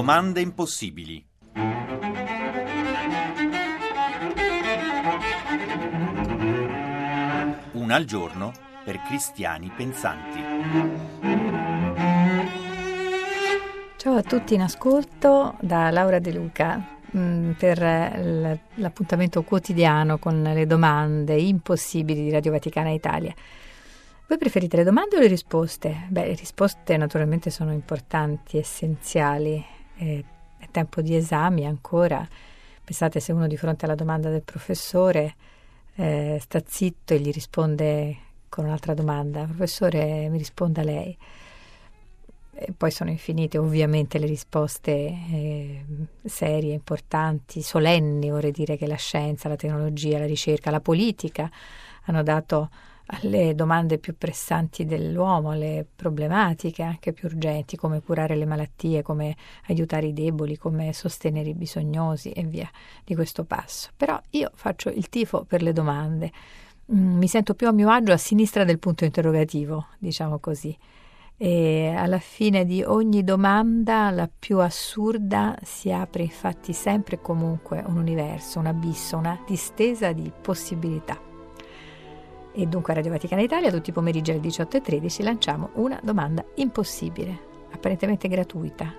Domande impossibili. Una al giorno per cristiani pensanti. Ciao a tutti in ascolto da Laura De Luca mh, per l'appuntamento quotidiano con le domande impossibili di Radio Vaticana Italia. Voi preferite le domande o le risposte? Beh, le risposte naturalmente sono importanti, essenziali. È, è tempo di esami ancora. Pensate se uno di fronte alla domanda del professore eh, sta zitto e gli risponde con un'altra domanda. Professore, mi risponda lei. E poi sono infinite ovviamente le risposte eh, serie, importanti, solenni, vorrei dire che la scienza, la tecnologia, la ricerca, la politica hanno dato alle domande più pressanti dell'uomo, alle problematiche anche più urgenti, come curare le malattie, come aiutare i deboli, come sostenere i bisognosi e via di questo passo. Però io faccio il tifo per le domande. Mm, mi sento più a mio agio a sinistra del punto interrogativo, diciamo così. E alla fine di ogni domanda, la più assurda, si apre infatti sempre e comunque un universo, un abisso, una distesa di possibilità. E dunque a Radio Vaticana Italia, tutti i pomeriggi alle 18.13, lanciamo una domanda impossibile, apparentemente gratuita,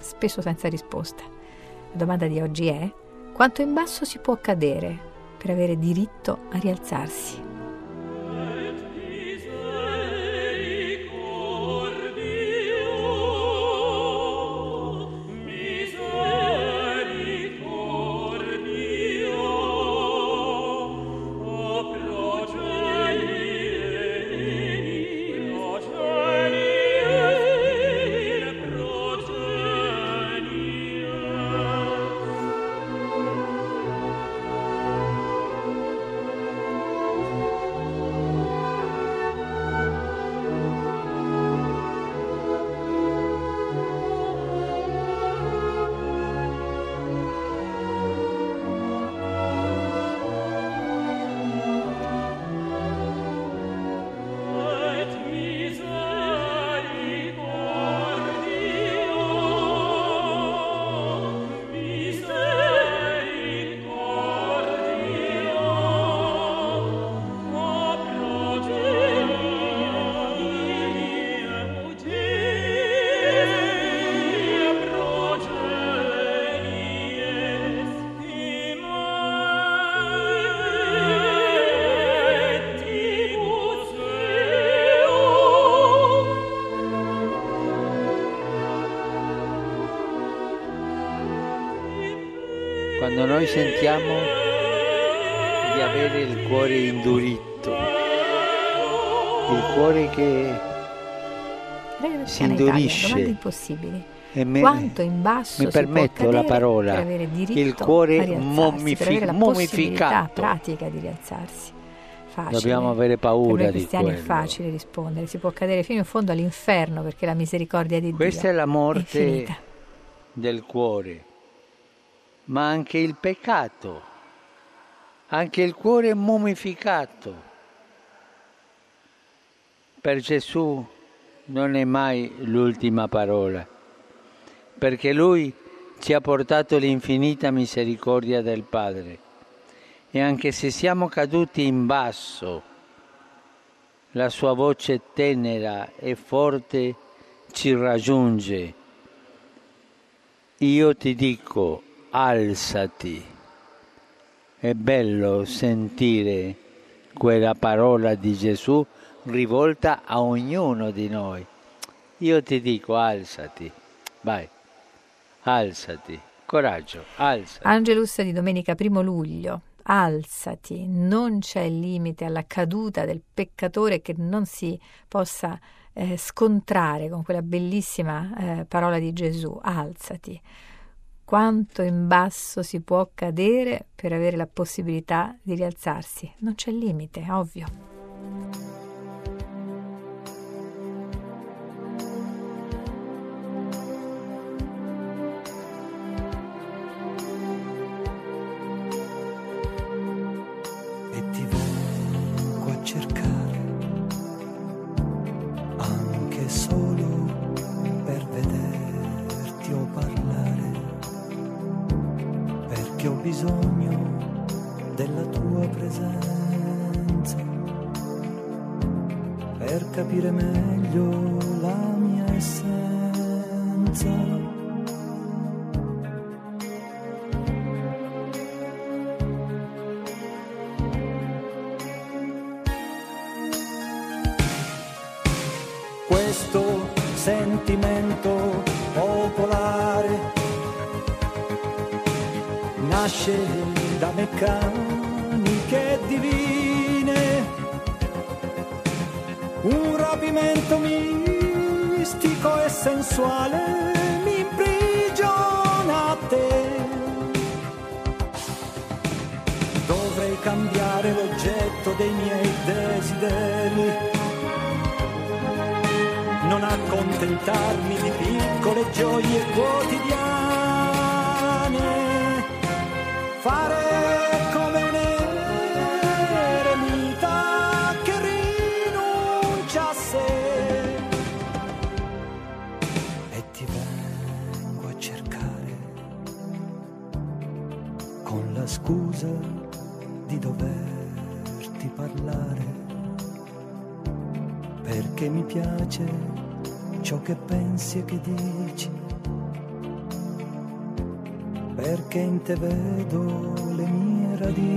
spesso senza risposta. La domanda di oggi è: quanto in basso si può cadere per avere diritto a rialzarsi? Quando noi sentiamo di avere il cuore indurito, il cuore che si indurisce. E me, Quanto in basso mi permetto la parola, il cuore momifi- momificato. pratica di rialzarsi. Facile. Dobbiamo avere paura di quello. è facile rispondere, si può cadere fino in fondo all'inferno perché la misericordia di Questa Dio è la morte è del cuore ma anche il peccato, anche il cuore mummificato. Per Gesù non è mai l'ultima parola, perché Lui ci ha portato l'infinita misericordia del Padre e anche se siamo caduti in basso, la sua voce tenera e forte ci raggiunge. Io ti dico, alzati. È bello sentire quella parola di Gesù rivolta a ognuno di noi. Io ti dico alzati, vai, alzati, coraggio, alzati. Angelus di domenica primo luglio. Alzati, non c'è limite alla caduta del peccatore che non si possa eh, scontrare con quella bellissima eh, parola di Gesù. Alzati quanto in basso si può cadere per avere la possibilità di rialzarsi. Non c'è limite, ovvio. Bisogno della tua presenza per capire meglio la mia essenza. Nasce da meccaniche divine, un rapimento mistico e sensuale mi imprigiona a te. Dovrei cambiare l'oggetto dei miei desideri. Non accontentarmi di piccole gioie quotidiane, fare come un eremita che rinuncia a sé e ti vengo a cercare con la scusa di doverti parlare perché mi piace ciò che pensi e che dici, perché in te vedo le mie radici.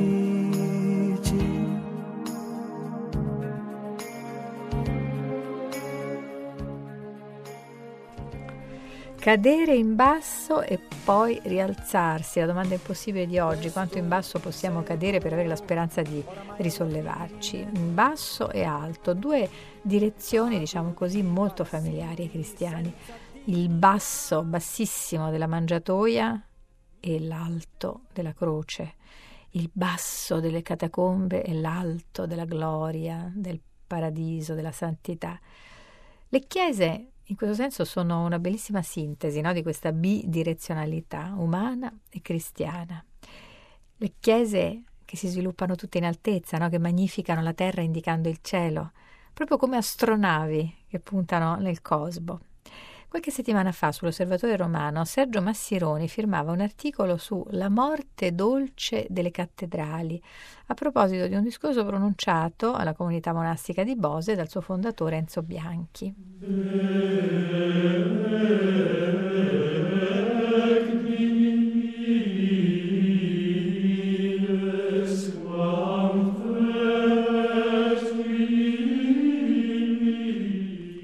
Cadere in basso e poi rialzarsi. La domanda impossibile di oggi, quanto in basso possiamo cadere per avere la speranza di risollevarci? In basso e alto, due direzioni, diciamo così, molto familiari ai cristiani. Il basso, bassissimo della mangiatoia e l'alto della croce. Il basso delle catacombe e l'alto della gloria, del paradiso, della santità. Le chiese in questo senso sono una bellissima sintesi no, di questa bidirezionalità umana e cristiana. Le chiese che si sviluppano tutte in altezza, no, che magnificano la terra indicando il cielo, proprio come astronavi che puntano nel cosmo. Qualche settimana fa sull'Osservatore Romano Sergio Massironi firmava un articolo su La morte dolce delle cattedrali, a proposito di un discorso pronunciato alla comunità monastica di Bose dal suo fondatore Enzo Bianchi.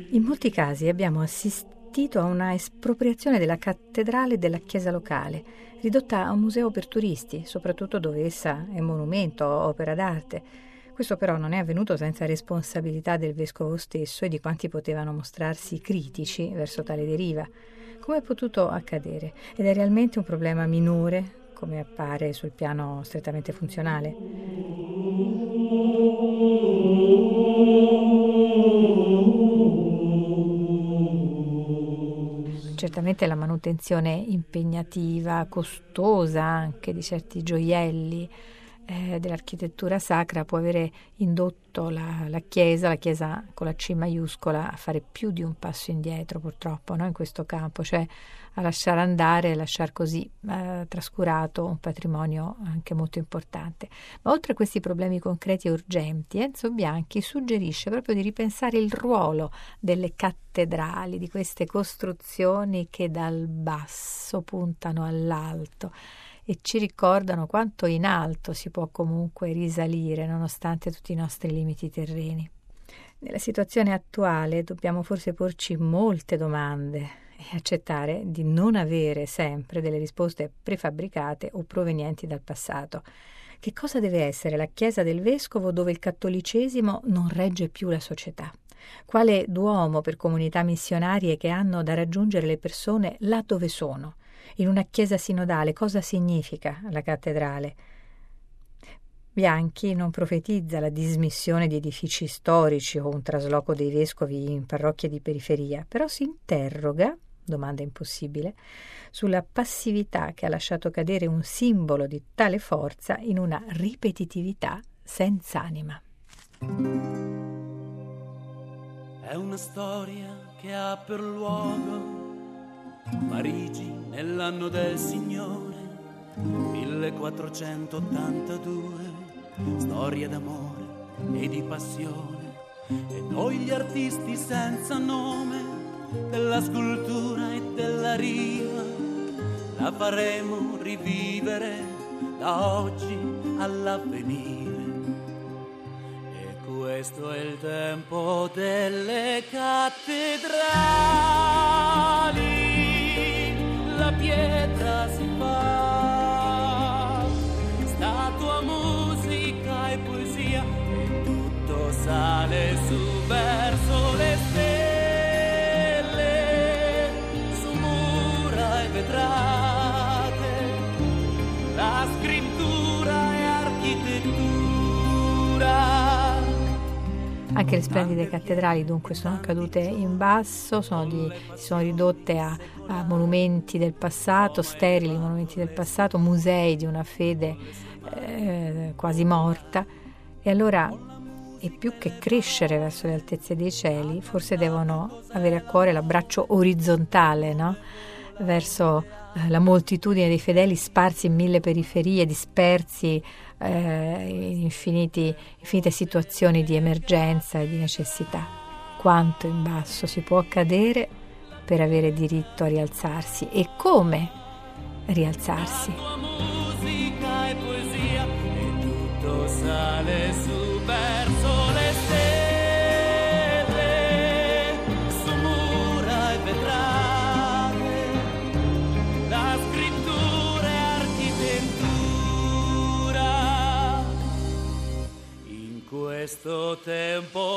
In molti casi abbiamo assistito assistito a una espropriazione della cattedrale della chiesa locale, ridotta a un museo per turisti, soprattutto dove essa è monumento opera d'arte. Questo però non è avvenuto senza responsabilità del vescovo stesso e di quanti potevano mostrarsi critici verso tale deriva. Come è potuto accadere? Ed è realmente un problema minore, come appare sul piano strettamente funzionale? Certamente la manutenzione impegnativa, costosa anche di certi gioielli eh, dell'architettura sacra può avere indotto la, la, Chiesa, la Chiesa con la C maiuscola, a fare più di un passo indietro purtroppo no? in questo campo, cioè a lasciare andare e lasciare così eh, trascurato un patrimonio anche molto importante. Ma oltre a questi problemi concreti e urgenti, Enzo Bianchi suggerisce proprio di ripensare il ruolo delle cattedrali, di queste costruzioni che dal basso puntano all'alto e ci ricordano quanto in alto si può comunque risalire nonostante tutti i nostri limiti terreni. Nella situazione attuale dobbiamo forse porci molte domande e accettare di non avere sempre delle risposte prefabbricate o provenienti dal passato. Che cosa deve essere la Chiesa del Vescovo dove il cattolicesimo non regge più la società? Quale duomo per comunità missionarie che hanno da raggiungere le persone là dove sono? In una chiesa sinodale cosa significa la cattedrale? Bianchi non profetizza la dismissione di edifici storici o un trasloco dei vescovi in parrocchie di periferia, però si interroga domanda impossibile, sulla passività che ha lasciato cadere un simbolo di tale forza in una ripetitività senza anima. È una storia che ha per luogo Parigi nell'anno del Signore 1482, storia d'amore e di passione, e noi gli artisti senza nome della scultura e della rima la faremo rivivere da oggi all'avvenire. E questo è il tempo delle cattedrali, la pietra si Anche le splendide cattedrali dunque sono cadute in basso, sono di, si sono ridotte a, a, monumenti del passato, sterili monumenti del passato, musei di una fede eh, quasi morta. E allora, e più che crescere verso le altezze dei cieli, forse devono avere a cuore l'abbraccio orizzontale, no? Verso eh, la moltitudine dei fedeli sparsi in mille periferie, dispersi eh, in infiniti, infinite situazioni di emergenza e di necessità. Quanto in basso si può cadere per avere diritto a rialzarsi e come rialzarsi. musica e poesia e tutto sale su questo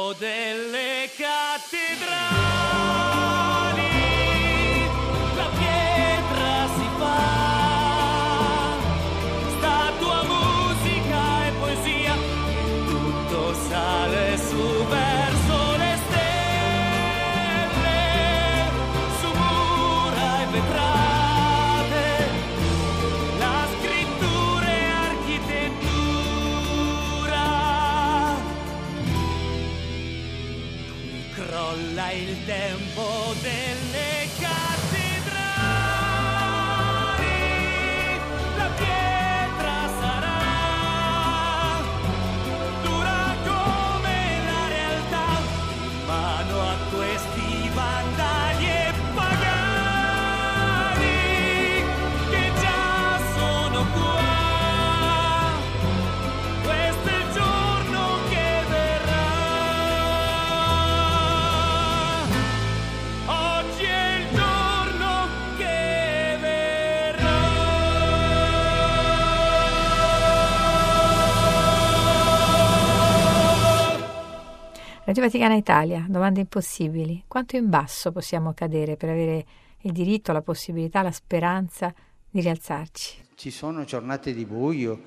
Radio Vaticana Italia, domande impossibili. Quanto in basso possiamo cadere per avere il diritto, la possibilità, la speranza di rialzarci? Ci sono giornate di buio,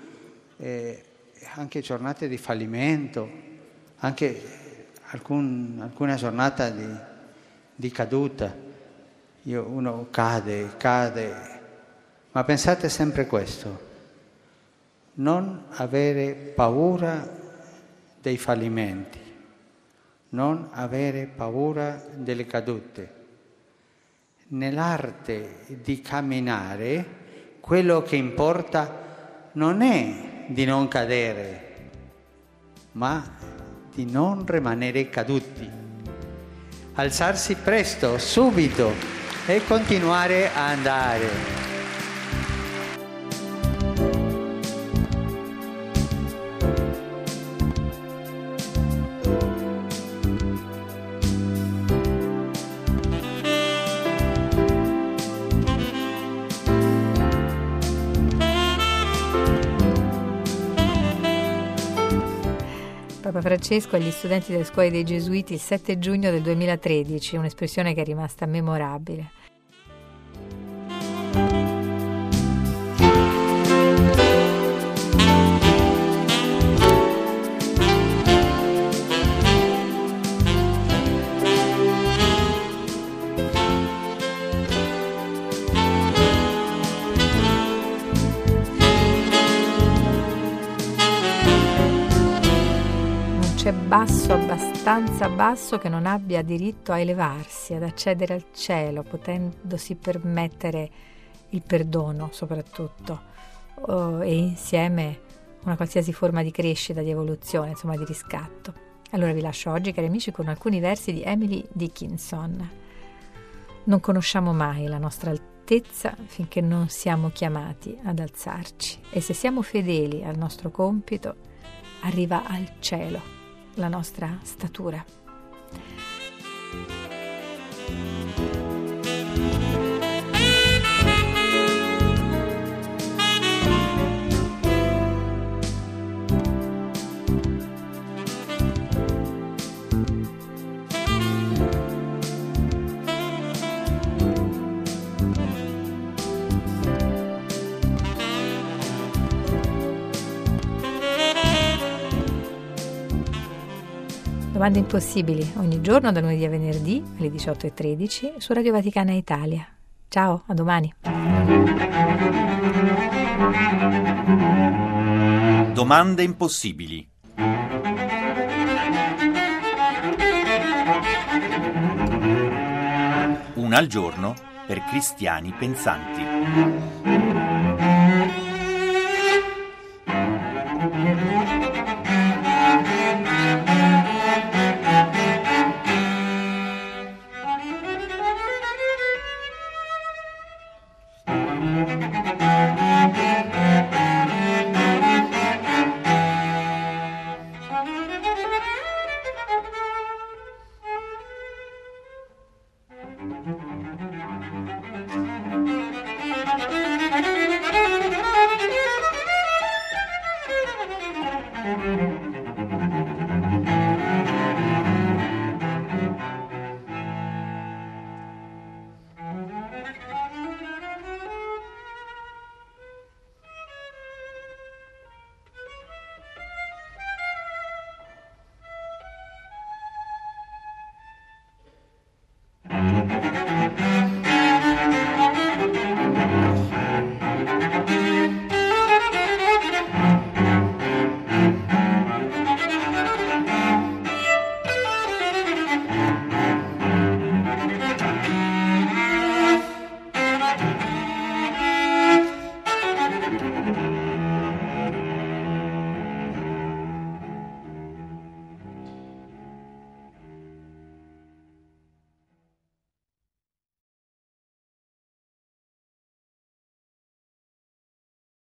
eh, anche giornate di fallimento, anche alcun- alcuna giornata di, di caduta. Io- uno cade, cade, ma pensate sempre questo, non avere paura dei fallimenti, non avere paura delle cadute. Nell'arte di camminare, quello che importa non è di non cadere, ma di non rimanere caduti. Alzarsi presto, subito e continuare a andare. Francesco agli studenti delle scuole dei Gesuiti il 7 giugno del 2013, un'espressione che è rimasta memorabile. Basso abbastanza basso che non abbia diritto a elevarsi, ad accedere al cielo, potendosi permettere il perdono soprattutto. e insieme una qualsiasi forma di crescita, di evoluzione, insomma di riscatto. Allora vi lascio oggi, cari amici, con alcuni versi di Emily Dickinson. Non conosciamo mai la nostra altezza finché non siamo chiamati ad alzarci e se siamo fedeli al nostro compito, arriva al cielo la nostra statura. Domande impossibili ogni giorno da lunedì a venerdì alle 18.13 su Radio Vaticana Italia. Ciao, a domani. Domande impossibili. Una al giorno per cristiani pensanti.